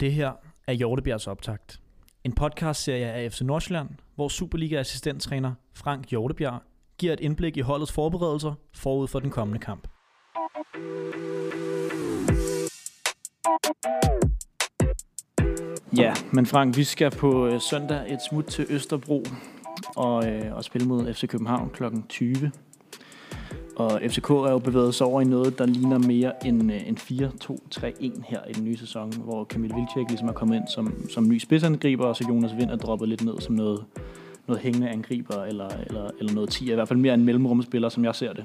Det her er Hjortebjergs optakt. En podcastserie af FC Nordsjælland, hvor Superliga-assistenttræner Frank Hjortebjerg giver et indblik i holdets forberedelser forud for den kommende kamp. Ja, men Frank, vi skal på øh, søndag et smut til Østerbro og, øh, og spille mod FC København kl. 20. Og FCK er jo bevæget sig over i noget, der ligner mere en, øh, en 4-2-3-1 her i den nye sæson, hvor Kamil Vilcek ligesom er kommet ind som, som ny spidsangriber, og så Jonas Vind er droppet lidt ned som noget, noget hængende angriber, eller, eller, eller noget 10, i hvert fald mere en mellemrumspiller, som jeg ser det.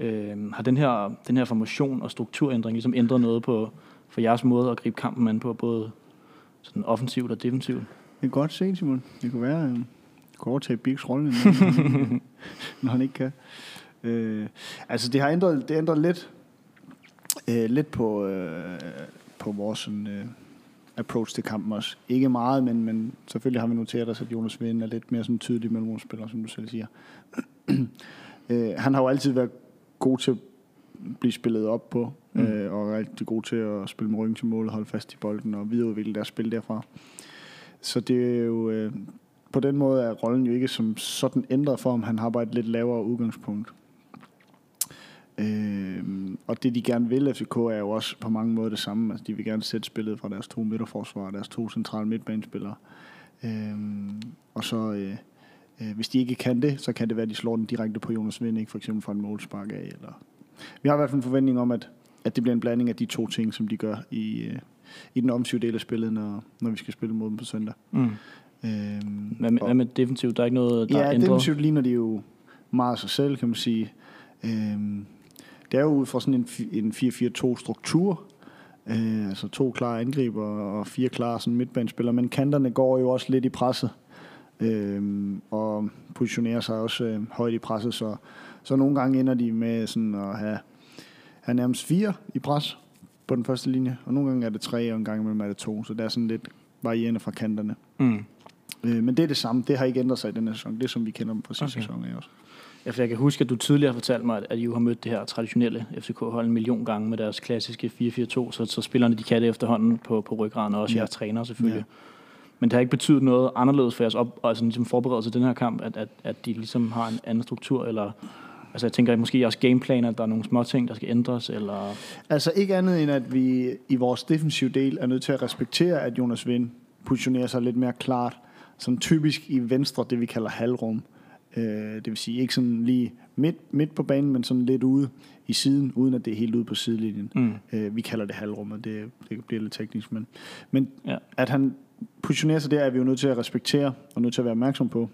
Øh, har den her, den her formation og strukturændring ligesom ændret noget på for jeres måde at gribe kampen an på, både sådan offensivt og defensivt? Det er godt set, Simon. Det kunne være, at øh, kunne overtage Bigs rolle, når han ikke kan. Øh, altså, det har ændret, det ændret lidt, øh, lidt på, øh, på vores sådan, øh, approach til kampen også. Ikke meget, men, men selvfølgelig har vi noteret os, at Jonas Vind er lidt mere sådan tydelig mellemrumspiller, som du selv siger. øh, han har jo altid været god til at blive spillet op på, mm. øh, og er rigtig god til at spille med ryggen til målet, holde fast i bolden og videreudvikle deres spil derfra. Så det er jo, øh, på den måde er rollen jo ikke som sådan ændret for, om han har bare et lidt lavere udgangspunkt. Øh, og det de gerne vil, FCK, er jo også på mange måder det samme. Altså, de vil gerne sætte spillet fra deres to midterforsvar, deres to centrale midtbanespillere. Øh, og så, øh, øh, hvis de ikke kan det, så kan det være, at de slår den direkte på Jonas Vind, ikke? for eksempel fra en målspark af. Eller... Vi har i hvert fald en forventning om, at, at det bliver en blanding af de to ting, som de gør i, øh, i den omsive del af spillet, når, når vi skal spille mod dem på søndag. Mm. Øhm, hvad, med, hvad med defensivt? Der er ikke noget, der ja, er ændret? Ja, defensivt ligner de jo meget sig selv, kan man sige. Øhm, det er jo ud fra sådan en, en 4-4-2-struktur. Øh, altså to klare angriber og fire klare sådan midtbanespillere, men kanterne går jo også lidt i presset. Øh, og positionerer sig også øh, højt i presset, så, så nogle gange ender de med sådan at have, have nærmest fire i pres på den første linje, og nogle gange er det tre, og en gang imellem er det to, så det er sådan lidt varierende fra kanterne. Mm. Øh, men det er det samme, det har ikke ændret sig i den her sæson, det er som vi kender dem fra sidste okay. sæson også. Ja, for jeg kan huske, at du tidligere har fortalt mig, at I jo har mødt det her traditionelle FCK-hold en million gange med deres klassiske 4-4-2, så, så spillerne de kan det efterhånden på, på ryggraden, og også ja. jeres træner selvfølgelig. Ja. Men det har ikke betydet noget anderledes for jeres op, altså, ligesom forberedelse til den her kamp, at, at, at de ligesom har en anden struktur, eller Altså jeg tænker, at måske også gameplaner, at der er nogle små ting, der skal ændres, eller... Altså ikke andet end, at vi i vores defensive del er nødt til at respektere, at Jonas Vind positionerer sig lidt mere klart, sådan typisk i venstre, det vi kalder halvrum. Øh, det vil sige ikke sådan lige midt, midt på banen, men sådan lidt ude i siden, uden at det er helt ude på sidelinjen. Mm. Øh, vi kalder det halvrum, og det, det bliver lidt teknisk, men, men ja. at han positionerer sig der, er vi jo nødt til at respektere og nødt til at være opmærksom på.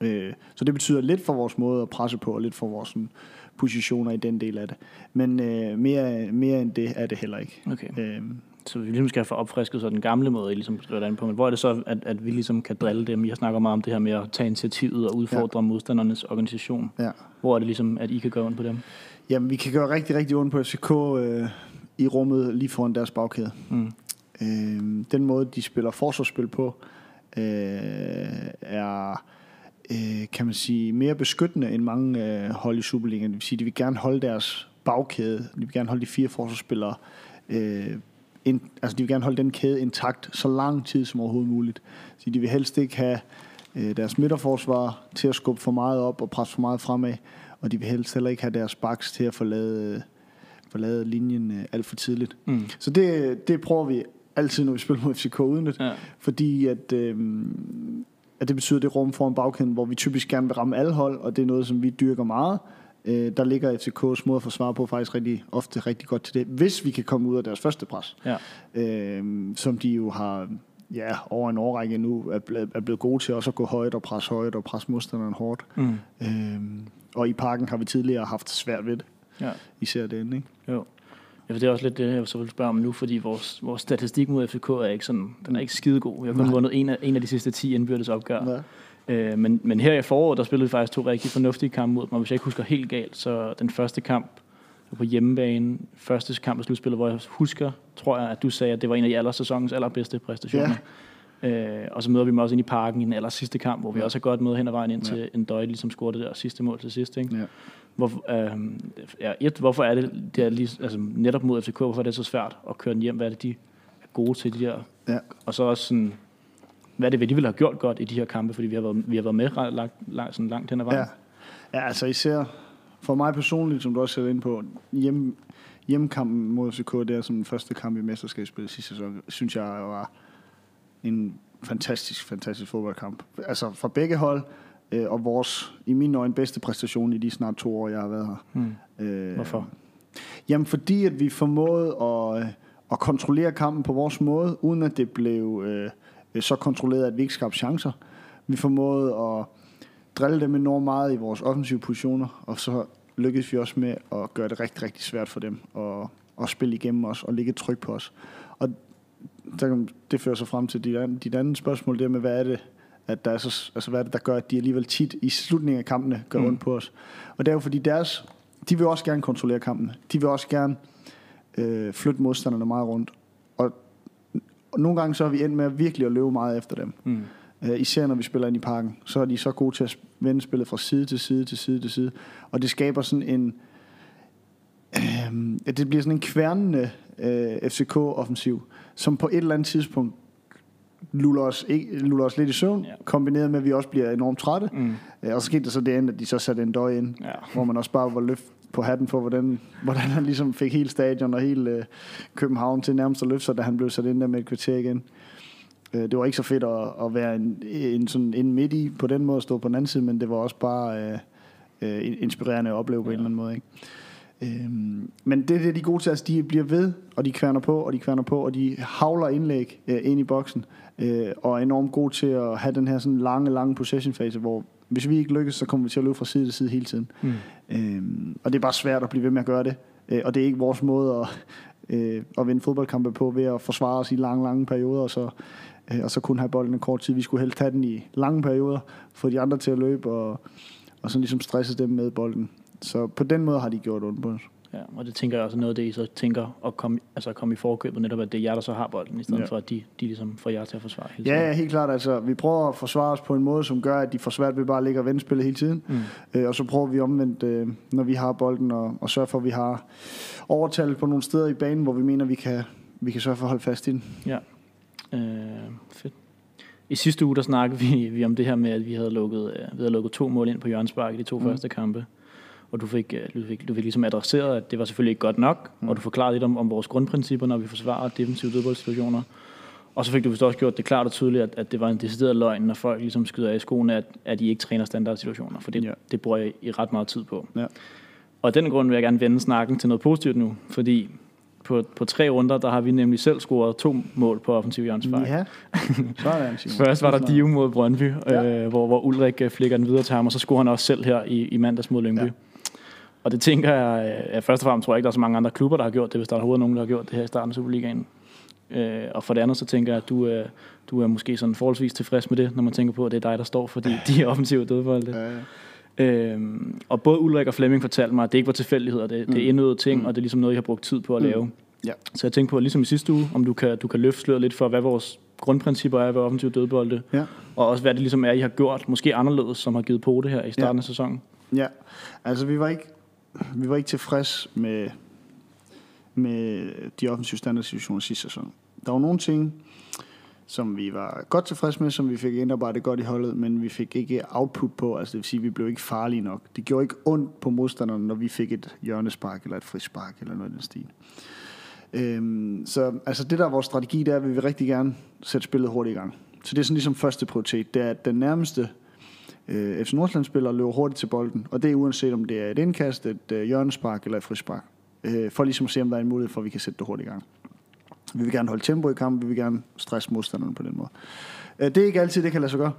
Øh, så det betyder lidt for vores måde at presse på, og lidt for vores sådan, positioner i den del af det. Men øh, mere, mere end det er det heller ikke. Okay. Øh, så vi ligesom skal få opfrisket så den gamle måde, I ligesom skriver det på. Men hvor er det så, at, at vi ligesom kan drille dem? Jeg snakker meget om det her med at tage initiativet og udfordre ja. modstandernes organisation. Ja. Hvor er det ligesom, at I kan gøre ondt på dem? Jamen, vi kan gøre rigtig, rigtig ondt på FCK øh, i rummet lige foran deres bagkæde. Mm. Øh, den måde, de spiller forsvarsspil på, øh, er øh, kan man sige, mere beskyttende end mange øh, hold i Superligaen. Det vil sige, de vil gerne holde deres bagkæde, de vil gerne holde de fire forsvarsspillere øh, in, altså de vil gerne holde den kæde intakt så lang tid som overhovedet muligt. Så de vil helst ikke have øh, deres midterforsvar til at skubbe for meget op og presse for meget fremad, og de vil helst heller ikke have deres baks til at forlade, forlade linjen øh, alt for tidligt. Mm. Så det, det prøver vi altid, når vi spiller mod FCK uden det, ja. fordi at, øh, at det betyder det rum foran bagkæden, hvor vi typisk gerne vil ramme alle hold, og det er noget, som vi dyrker meget, øh, der ligger FCK's måde at forsvare på faktisk rigtig, ofte rigtig godt til det, hvis vi kan komme ud af deres første pres. Ja. Øh, som de jo har ja, over en årrække nu er blevet, er blevet gode til også at gå højt og presse højt og presse modstanderen hårdt. Mm. Øh, og i parken har vi tidligere haft svært ved det. Ja. Især den, ikke? Jo. Ja, for det er også lidt det, jeg så vil spørge om nu, fordi vores, vores statistik mod FCK er ikke sådan, den er ikke skidegod. Vi har kun vundet en af, en af de sidste 10 indbyrdes opgør. Ja. Øh, men, men her i foråret, der spillede vi faktisk to rigtig fornuftige kampe mod dem, og hvis jeg ikke husker helt galt, så den første kamp på hjemmebane, første kamp af slutspillet, hvor jeg husker, tror jeg, at du sagde, at det var en af de aller sæsonens allerbedste præstationer. Ja. Øh, og så møder vi dem også ind i parken i den aller sidste kamp, hvor vi også har godt med hen ad vejen ind til ja. en døj, ligesom scorede det der sidste mål til sidst. Ikke? Ja. Hvor, øh, ja, et, hvorfor er det, det er lige, altså, netop mod FCK, hvorfor er det så svært at køre den hjem? Hvad er det, de gode til de her. Ja. Og så også sådan, hvad det, vi ville have gjort godt i de her kampe, fordi vi har været, vi har været med langt, langt, sådan langt hen ad vejen. Ja. ja, altså især for mig personligt, som du også sætter ind på, hjem, hjemmekampen mod FCK, det er som den første kamp i mesterskabsspillet sidste sæson, synes jeg var en fantastisk, fantastisk fodboldkamp. Altså fra begge hold, øh, og vores, i mine øjne, bedste præstation i de snart to år, jeg har været her. Hmm. Øh, Hvorfor? Jamen fordi, at vi formåede at, øh, at kontrollere kampen på vores måde, uden at det blev øh, så kontrolleret, at vi ikke skabte chancer. Vi formåede at drille dem enormt meget i vores offensive positioner, og så lykkedes vi også med at gøre det rigtig, rigtig svært for dem at, at spille igennem os og lægge et tryk på os. Og der, det fører så frem til dit, an- dit andet spørgsmål, det med, hvad er det, at der er så, altså, hvad er det, der gør, at de alligevel tit i slutningen af kampene gør mm. ondt på os. Og det er jo fordi deres, de vil også gerne kontrollere kampen. De vil også gerne øh, flytte modstanderne meget rundt. Og, og nogle gange så har vi endt med at virkelig at løbe meget efter dem. Mm. Øh, især når vi spiller ind i parken, så er de så gode til at vende spillet fra side til side til side til side. Og det skaber sådan en... Øh, det bliver sådan en kværnende øh, FCK-offensiv, som på et eller andet tidspunkt luller os, ikke, luller os lidt i søvn, Ja. kombineret med, at vi også bliver enormt trætte. Mm. Øh, og så skete der så det andet, at de så satte en døj ind, Ja. hvor man også bare var løft på hatten for, hvordan, hvordan han ligesom fik hele stadion og hele øh, København til nærmest at løfte sig, da han blev sat ind der med et kvarter igen. Øh, det var ikke så fedt at, at være en, en sådan en midt i på den måde at stå på den anden side, men det var også bare øh, øh, inspirerende at opleve på Ja. en eller anden måde. Ikke? Øhm, men det er det, de er gode til. Altså, de bliver ved, og de kværner på, og de kværner på, og de havler indlæg øh, ind i boksen, øh, og er enormt gode til at have den her sådan lange, lange possession-fase, hvor hvis vi ikke lykkes, så kommer vi til at løbe fra side til side hele tiden. Mm. Øhm, og det er bare svært at blive ved med at gøre det. Øh, og det er ikke vores måde at, øh, at vinde fodboldkampe på ved at forsvare os i lange, lange perioder, og så, øh, og så kun have bolden en kort tid. Vi skulle helst have den i lange perioder, få de andre til at løbe, og, og sådan ligesom stresse dem med bolden. Så på den måde har de gjort ondt på os. Ja, og det tænker jeg også er noget af det, I så tænker at komme, altså at komme i forkøbet, netop at det er jer, der så har bolden, i stedet ja. Ja. for at de, de ligesom får jer til at forsvare hele Ja, tiden. ja, helt klart. Altså, vi prøver at forsvare os på en måde, som gør, at de får svært ved bare at ligge og vende spillet hele tiden. Mm. Øh, og så prøver vi omvendt, øh, når vi har bolden, og, og sørge for, at vi har overtal på nogle steder i banen, hvor vi mener, vi kan, vi kan sørge for at holde fast i den. Øh, fedt. I sidste uge, der snakkede vi, vi om det her med, at vi havde lukket, øh, vi havde lukket to mål ind på Jørgens Spark i de to. Mm. første kampe. Og du fik, øh, du, fik, du fik ligesom adresseret, at det var selvfølgelig ikke godt nok, mm. Og du forklarede lidt om, om vores grundprincipper, når vi forsvarer defensive dødboldsituationer. Og så fik du vist også gjort det klart og tydeligt, at, at det var en decideret løgn, når folk ligesom skyder af i skoene, at, at I ikke træner standardsituationer, for det, ja. Det bruger I, I ret meget tid på. Ja. Og af den grund vil jeg gerne vende snakken til noget positivt nu, fordi på, på tre runder, der har vi nemlig selv scoret to mål på offensiv hjørnespark. Ja, sådan, Simon. Først var der. Dio mod Brøndby, Ja. øh, hvor, hvor Ulrik øh, flikker den videre til ham, og så scorer han også selv her i, i mandags mod Lyngby. Ja. Og det tænker jeg, øh, først og fremmest tror jeg ikke, der er så mange andre klubber, der har gjort det, hvis der er overhovedet nogen, der har gjort det her i starten af Superligaen. Øh, og for det andet, så tænker jeg, at du, øh, du er måske sådan forholdsvis tilfreds med det, når man tænker på, at det er dig, der står for de, de offensive dødbolde. Ja, ja. Øhm, og både Ulrik og Flemming fortalte mig, at det ikke var tilfældigheder, det, det er Mm. indøvede ting, Mm. og det er ligesom noget, I har brugt tid på at Mm. lave. Ja. Så jeg tænkte på, ligesom i sidste uge, om du kan, du kan løfte sløret lidt for, hvad vores grundprincipper er ved offensiv dødbolde, Ja. og også hvad det ligesom er, I har gjort, måske anderledes, som har givet på det her i starten Ja. af sæsonen. Ja, altså vi var ikke, vi var ikke tilfreds med, med de offensive standardsituationer sidste sæson. Der var nogle ting, som vi var godt tilfreds med, som vi fik indarbejdet godt i holdet, men vi fik ikke output på, altså det vil sige, at vi blev ikke farlige nok. Det gjorde ikke ondt på modstanderne, når vi fik et hjørnespark eller et frispark eller noget i den stil. Øhm, så altså det der er vores strategi, der vil vi rigtig gerne sætte spillet hurtigt i gang. Så det er sådan ligesom første prioritet, det er, at den nærmeste øh, FC Nordsjælland-spiller løber hurtigt til bolden, og det er uanset om det er et indkast, et øh, hjørnespark eller et frispark, øh, for ligesom at se, om der er en mulighed for, at vi kan sætte det hurtigt i gang. Vi vil gerne holde tempo i kampen, vi vil gerne stresse modstanderne på den måde. Øh, det er ikke altid, det kan lade sig gøre.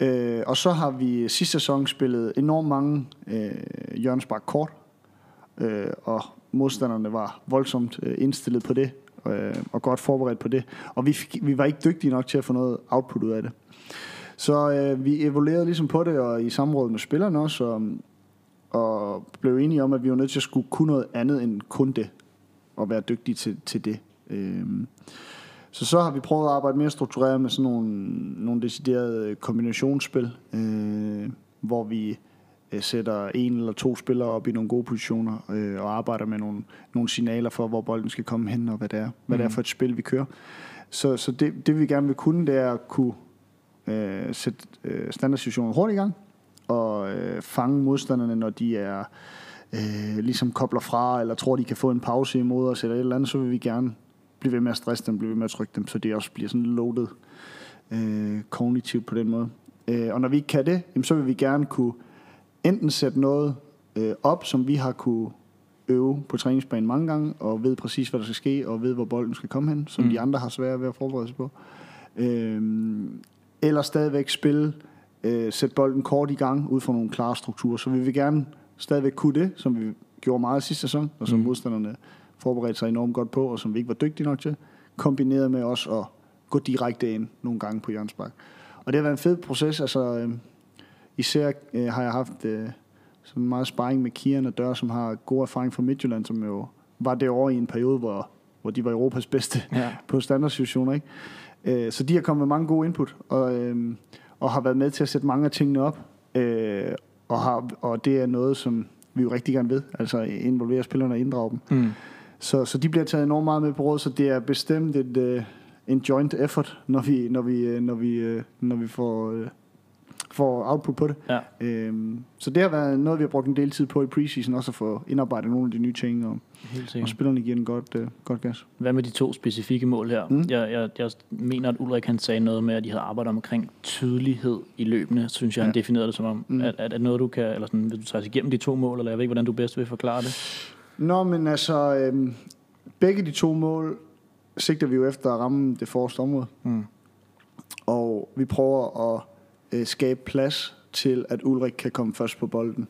Øh, og så har vi sidste sæson spillet enormt mange øh, hjørnespark kort, øh, og modstanderne var voldsomt øh, indstillet på det, øh, og godt forberedt på det. Og vi, fik, vi var ikke dygtige nok til at få noget output ud af det. Så øh, vi evaluerede ligesom på det, og i samråd med spillerne også, og, og blev enige om, at vi var nødt til at skulle kunne noget andet end kun det, og være dygtige til, til det. Øhm, så så har vi prøvet at arbejde mere struktureret med sådan nogle, nogle deciderede kombinationsspil, øh, hvor vi øh, sætter en eller to spillere op i nogle gode positioner øh, og arbejder med nogle, nogle signaler for, hvor bolden skal komme hen og hvad det er, hvad mm. det er for et spil, vi kører. Så, så det, det vi gerne vil kunne, det er at kunne øh, sætte øh, standardsituationen hurtigt i gang og øh, fange modstanderne, når de er øh, ligesom kobler fra, eller tror, de kan få en pause imod os, eller et eller andet, så vil vi gerne blive ved med at stresse dem, blive ved med at trykke dem, så det også bliver sådan loaded øh, kognitivt på den måde. Øh, og når vi ikke kan det, jamen, så vil vi gerne kunne enten sætte noget øh, op, som vi har kunne øve på træningsbanen mange gange, og ved præcis, hvad der skal ske, og ved, hvor bolden skal komme hen, som mm. de andre har svært ved at forberede sig på. Øh, eller stadigvæk spille, øh, sætte bolden kort i gang, ud fra nogle klare strukturer. Så vi vil gerne stadigvæk kunne det, som vi gjorde meget sidste sæson, og som mm. modstanderne forberedte sig enormt godt på, og som vi ikke var dygtige nok til, kombineret med også at gå direkte ind nogle gange på Jørgensbak. Og det har været en fed proces, altså øh, især øh, har jeg haft øh, sådan meget sparring med Kian og Dør, som har god erfaring fra Midtjylland, som jo var det over i en periode, hvor, hvor de var Europas bedste ja. på standardsituationer, ikke? Øh, så de har kommet med mange gode input, og, øh, og har været med til at sætte mange af tingene op, øh, og, har, og det er noget, som vi jo rigtig gerne ved, altså involvere spillerne og inddrage dem. Mm. Så, så de bliver taget enormt meget med på råd, så det er bestemt et, uh, en joint effort, når vi, når vi, øh, når vi, uh, når vi får, får output på det. Ja. Øhm, så det har været noget, vi har brugt en del tid på i preseason, også at få indarbejdet nogle af de nye ting, og, og spillerne giver en godt, uh, godt gas. Hvad med de to specifikke mål her? Mm. Jeg, jeg, jeg mener, at Ulrik han sagde noget med, at de havde arbejdet omkring tydelighed i løbende, synes jeg, han ja. definerede det som om. Mm. At, at, at noget, du kan, eller sådan, vil du tage igennem de to mål, eller jeg ved ikke, hvordan du bedst vil forklare det? Nå, men altså, øhm, begge de to mål sigter vi jo efter at ramme det forreste område. Mm. Og vi prøver at øh, skabe plads til, at Ulrik kan komme først på bolden.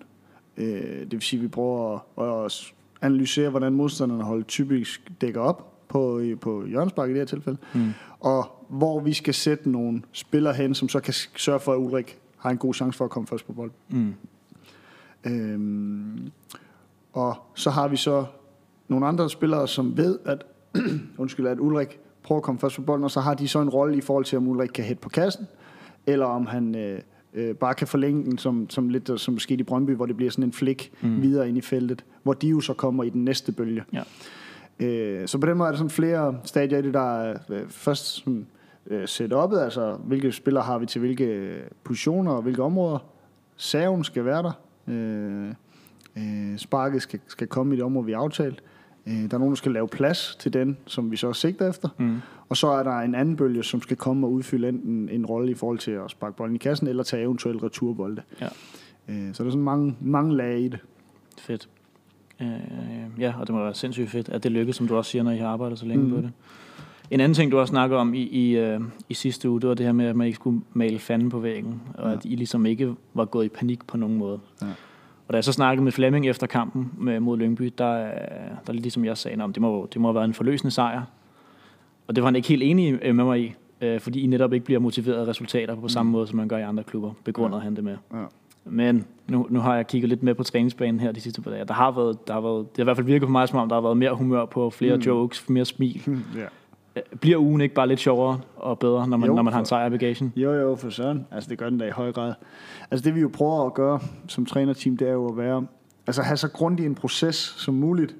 Øh, det vil sige, at vi prøver at, at analysere, hvordan modstanderne hold typisk dækker op på, på Jørgensbakke i det her tilfælde. Mm. Og hvor vi skal sætte nogle spillere hen, som så kan sørge for, at Ulrik har en god chance for at komme først på bolden. Mm. Øhm, og så har vi så nogle andre spillere, som ved, at, undskyld, at Ulrik prøver at komme først på bolden, og så har de så en rolle i forhold til, om Ulrik kan hætte på kassen, eller om han øh, øh, bare kan forlænge den, som, som lidt som skete i Brøndby, hvor det bliver sådan en flik mm. videre ind i feltet, hvor de jo så kommer i den næste bølge. Ja. Øh, så på den måde er der sådan flere stadier i det, der er øh, først sådan, øh, setup'et, altså hvilke spillere har vi til hvilke positioner og hvilke områder. Saven skal være der. Øh, Øh, sparket skal, skal komme i det område, vi har aftalt. Øh, der er nogen, der skal lave plads til den, som vi så sigter efter. Mm. Og så er der en anden bølge, som skal komme og udfylde enten en rolle i forhold til at sparke bolden i kassen, eller tage eventuelt returbolde. Ja. Øh, så der er sådan mange, mange lag i det. Fedt. Øh, ja, og det må være sindssygt fedt, at det lykkes, som du også siger, når I har arbejdet så længe mm. på det. En anden ting, du også snakker om i, i, øh, i sidste uge, det var det her med, at man ikke skulle male fanden på væggen, og ja. at I ligesom ikke var gået i panik på nogen måde. Ja. Og da jeg så snakkede med Flemming efter kampen med, mod Lyngby, der, der ligesom jeg sagde, at det må, det må have været en forløsende sejr. Og det var han ikke helt enig øh, med mig i, øh, fordi I netop ikke bliver motiveret af resultater på samme mm. måde, som man gør i andre klubber, begrundede ja. han det med. Ja. Men nu, nu har jeg kigget lidt med på træningsbanen her de sidste par dage. Der har været, der har været, det har i hvert fald virket på mig, som om der har været mere humør på, flere mm. jokes, mere smil. ja. Øh, bliver ugen ikke bare lidt sjovere og bedre, når man, jo, når man har en sejr i bagagen? Jo, jo, for søren. Altså, det gør den da i høj grad. Altså, det vi jo prøver at gøre som trænerteam, det er jo at være, altså have så grundig en proces som muligt.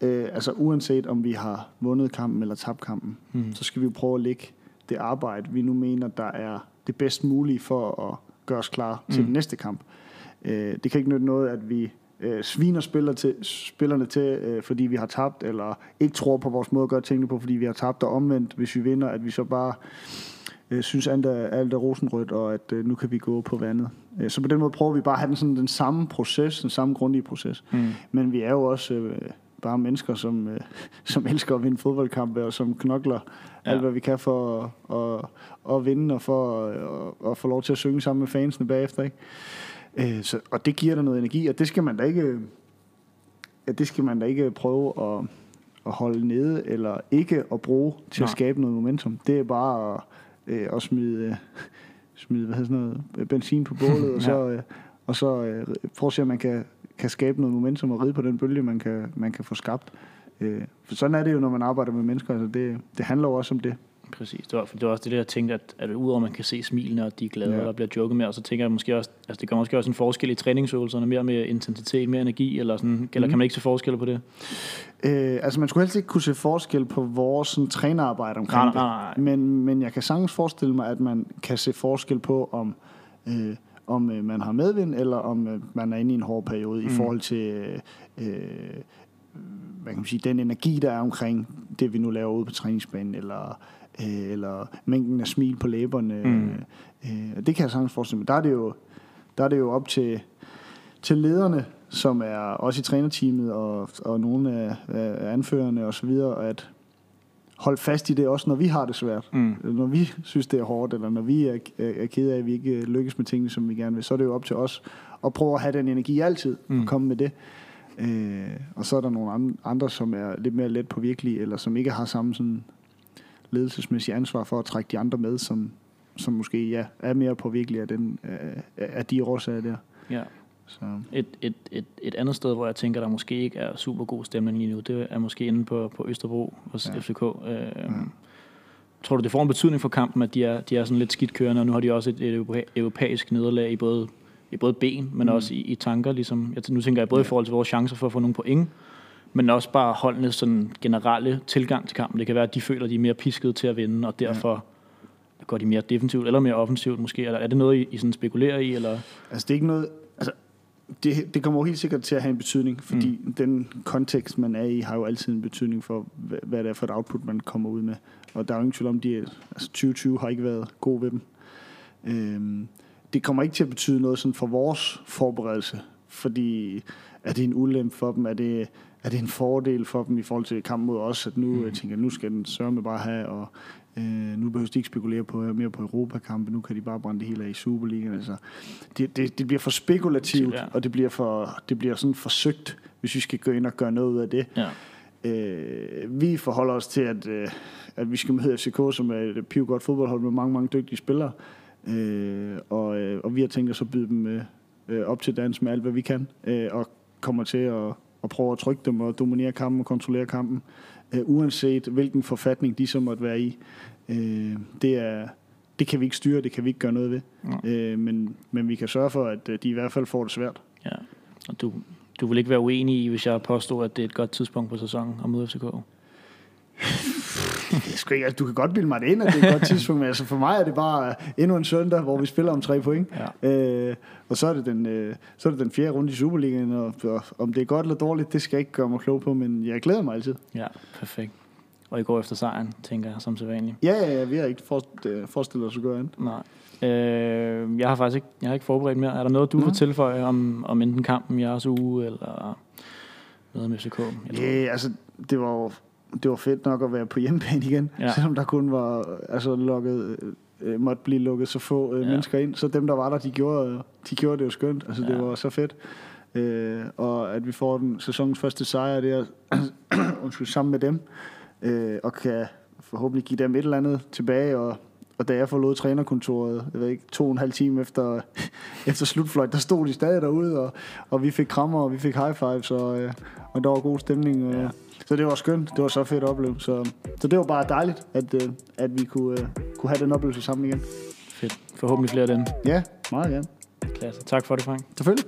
Øh, altså, uanset om vi har vundet kampen eller tabt kampen, mm. så skal vi jo prøve at lægge det arbejde, vi nu mener, der er det bedst mulige for at gøre os klar til mm. den næste kamp. Øh, det kan ikke nytte noget, at vi øh, sviner spiller til, spillerne til, øh, fordi vi har tabt, eller ikke tror på vores måde at gøre tingene på, fordi vi har tabt, og omvendt, hvis vi vinder, at vi så bare øh, synes, at alt er rosenrødt, og at øh, nu kan vi gå på vandet. Øh, så på den måde prøver vi bare at have den, sådan, den samme proces, den samme grundige proces. Mm. Men vi er jo også øh, bare mennesker, som, øh, som elsker at vinde fodboldkampe, og som knokler ja. alt, hvad vi kan for at, at, at vinde, og for at, at få lov til at synge sammen med fansene bagefter. Ikke? Øh, så, og det giver dig noget energi, og det skal man da ikke, ja, det skal man da ikke prøve at, at holde nede, eller ikke at bruge til Nej. at skabe noget momentum. Det er bare at, øh, at smide, øh, smide hvad sådan noget, benzin på bålet, ja. og så, øh, og så øh, prøve at se, om man kan, kan skabe noget momentum og ride på den bølge, man kan, man kan få skabt. Øh, for sådan er det jo, når man arbejder med mennesker. Altså det, det handler jo også om det. Præcis. Det var, for det var også det, der jeg tænkte, at, at udover at man kan se smilene, og de er glade, Ja. og der bliver joket med, og så tænker jeg måske også, altså det gør måske også en forskel i træningsøvelserne, mere med intensitet, mere energi, eller sådan, Mhm. eller kan man ikke se forskel på det? Øh, altså man skulle helst ikke kunne se forskel på vores sådan, trænerarbejde omkring Nej, nej, nej, det. Men, men jeg kan sagtens forestille mig, at man kan se forskel på, om, øh, om øh, man har medvind, eller om øh, man er inde i en hård periode mm. i forhold til øh, øh, hvad kan man sige, den energi, der er omkring det, vi nu laver ude på træningsbanen, eller, øh, eller mængden af smil på læberne. Mm. Øh, det kan jeg sagtens forestille mig. Der er det jo, der er det jo op til, til lederne, som er også i trænerteamet, og, og nogle af, af anførerne osv., at holde fast i det, også når vi har det svært. Mm. Når vi synes, det er hårdt, eller når vi er, er, kede af, at vi ikke lykkes med tingene, som vi gerne vil, så er det jo op til os at prøve at have den energi altid, mm. og komme med det. Øh, og så er der nogle an- andre, som er lidt mere let på virkelig, eller som ikke har samme sådan ledelsesmæssige ansvar for at trække de andre med, som, som måske ja, er mere på virkelig af, den, af, af de årsager der. Ja. Så. Et, et, et, et andet sted, hvor jeg tænker, der måske ikke er super god stemning lige nu, det er måske inde på, på Østerbro hos Ja. FCK. Øh, ja. Tror du, det får en betydning for kampen, at de er, de er sådan lidt skidt kørende, og nu har de også et, et europæ- europæisk nederlag i både, i både ben, men mm. også i, i tanker. Ligesom. Jeg, nu tænker jeg både ja. i forhold til vores chancer for at få nogle point, men også bare holdenes sådan generelle tilgang til kampen. Det kan være, at de føler, at de er mere pisket til at vinde, og derfor ja. går de mere defensivt eller mere offensivt måske. Eller er det noget, I, I sådan spekulerer i? Eller? Altså det er ikke noget, altså det, det kommer jo helt sikkert til at have en betydning, fordi mm. den kontekst, man er i, har jo altid en betydning for, hvad, hvad det er for et output, man kommer ud med. Og der er jo ingen tvivl om, de, altså 2020 har ikke været god ved dem. Øhm, det kommer ikke til at betyde noget sådan for vores forberedelse, fordi er det en ulempe for dem, er det, er det en fordel for dem i forhold til kampen mod os, at nu mm. jeg tænker, nu skal den sørme bare have, og øh, nu behøver de ikke spekulere på mere på Europakampe, nu kan de bare brænde det hele af i Superligaen. Altså, det, det, det bliver for spekulativt, Ja. og det bliver, for, det bliver sådan forsøgt, hvis vi skal gå ind og gøre noget ud af det. Ja. Øh, vi forholder os til, at, øh, at vi skal møde FCK, som er et piv godt fodboldhold med mange, mange dygtige spillere. Øh, og, øh, og vi har tænkt os at byde dem øh, øh, op til dans med alt, hvad vi kan, øh, og kommer til at, at prøve at trykke dem og dominere kampen og kontrollere kampen, øh, uanset hvilken forfatning de så måtte være i. Øh, det, er, det kan vi ikke styre, det kan vi ikke gøre noget ved. Øh, men, men vi kan sørge for, at øh, de i hvert fald får det svært. Ja, og du, du vil ikke være uenig i, hvis jeg påstår, at det er et godt tidspunkt på sæsonen at møde FCK? Skal ikke, altså, du kan godt bilde mig det ind, at det er et godt tidspunkt, men altså for mig er det bare endnu en søndag, hvor vi spiller om tre point. Ja. Øh, og så er, det den, øh, så er det den fjerde runde i Superligaen, og, og om det er godt eller dårligt, det skal jeg ikke gøre mig klog på, men jeg glæder mig altid. Ja, perfekt. Og I går efter sejren, tænker jeg, som sædvanligt. Ja, ja, ja vi har ikke øh, forestillet os at gøre andet. Nej. Øh, jeg har faktisk ikke, jeg har ikke forberedt mere. Er der noget, du Nå. vil tilføje om, om enten kampen i jeres uge, eller noget med FCK? Eller? Ja, altså, det var jo det var fedt nok at være på hjemmebane igen, ja. Selvom der kun var altså, lukket, øh, måtte blive lukket så få øh, ja. Mennesker ind. Så dem, der var der, de gjorde, de gjorde det jo skønt. Altså, det Ja. var så fedt. Øh, og at vi får den sæsonens første sejr der, undskyld, sammen med dem, øh, og kan forhåbentlig give dem et eller andet tilbage, og og da jeg forlod trænerkontoret, jeg ved ikke, to og en halv time efter, efter slutfløjt, der stod de stadig derude, og, og vi fik krammer, og vi fik high fives, og, øh, og der var god stemning. Og, ja. Så det var skønt. Det var så fedt at opleve. Så, så det var bare dejligt, at, øh, at vi kunne, kunne have den oplevelse sammen igen. Fedt. Forhåbentlig flere af dem. Ja, meget gerne. Klasse. Tak for det, Frank. Selvfølgelig.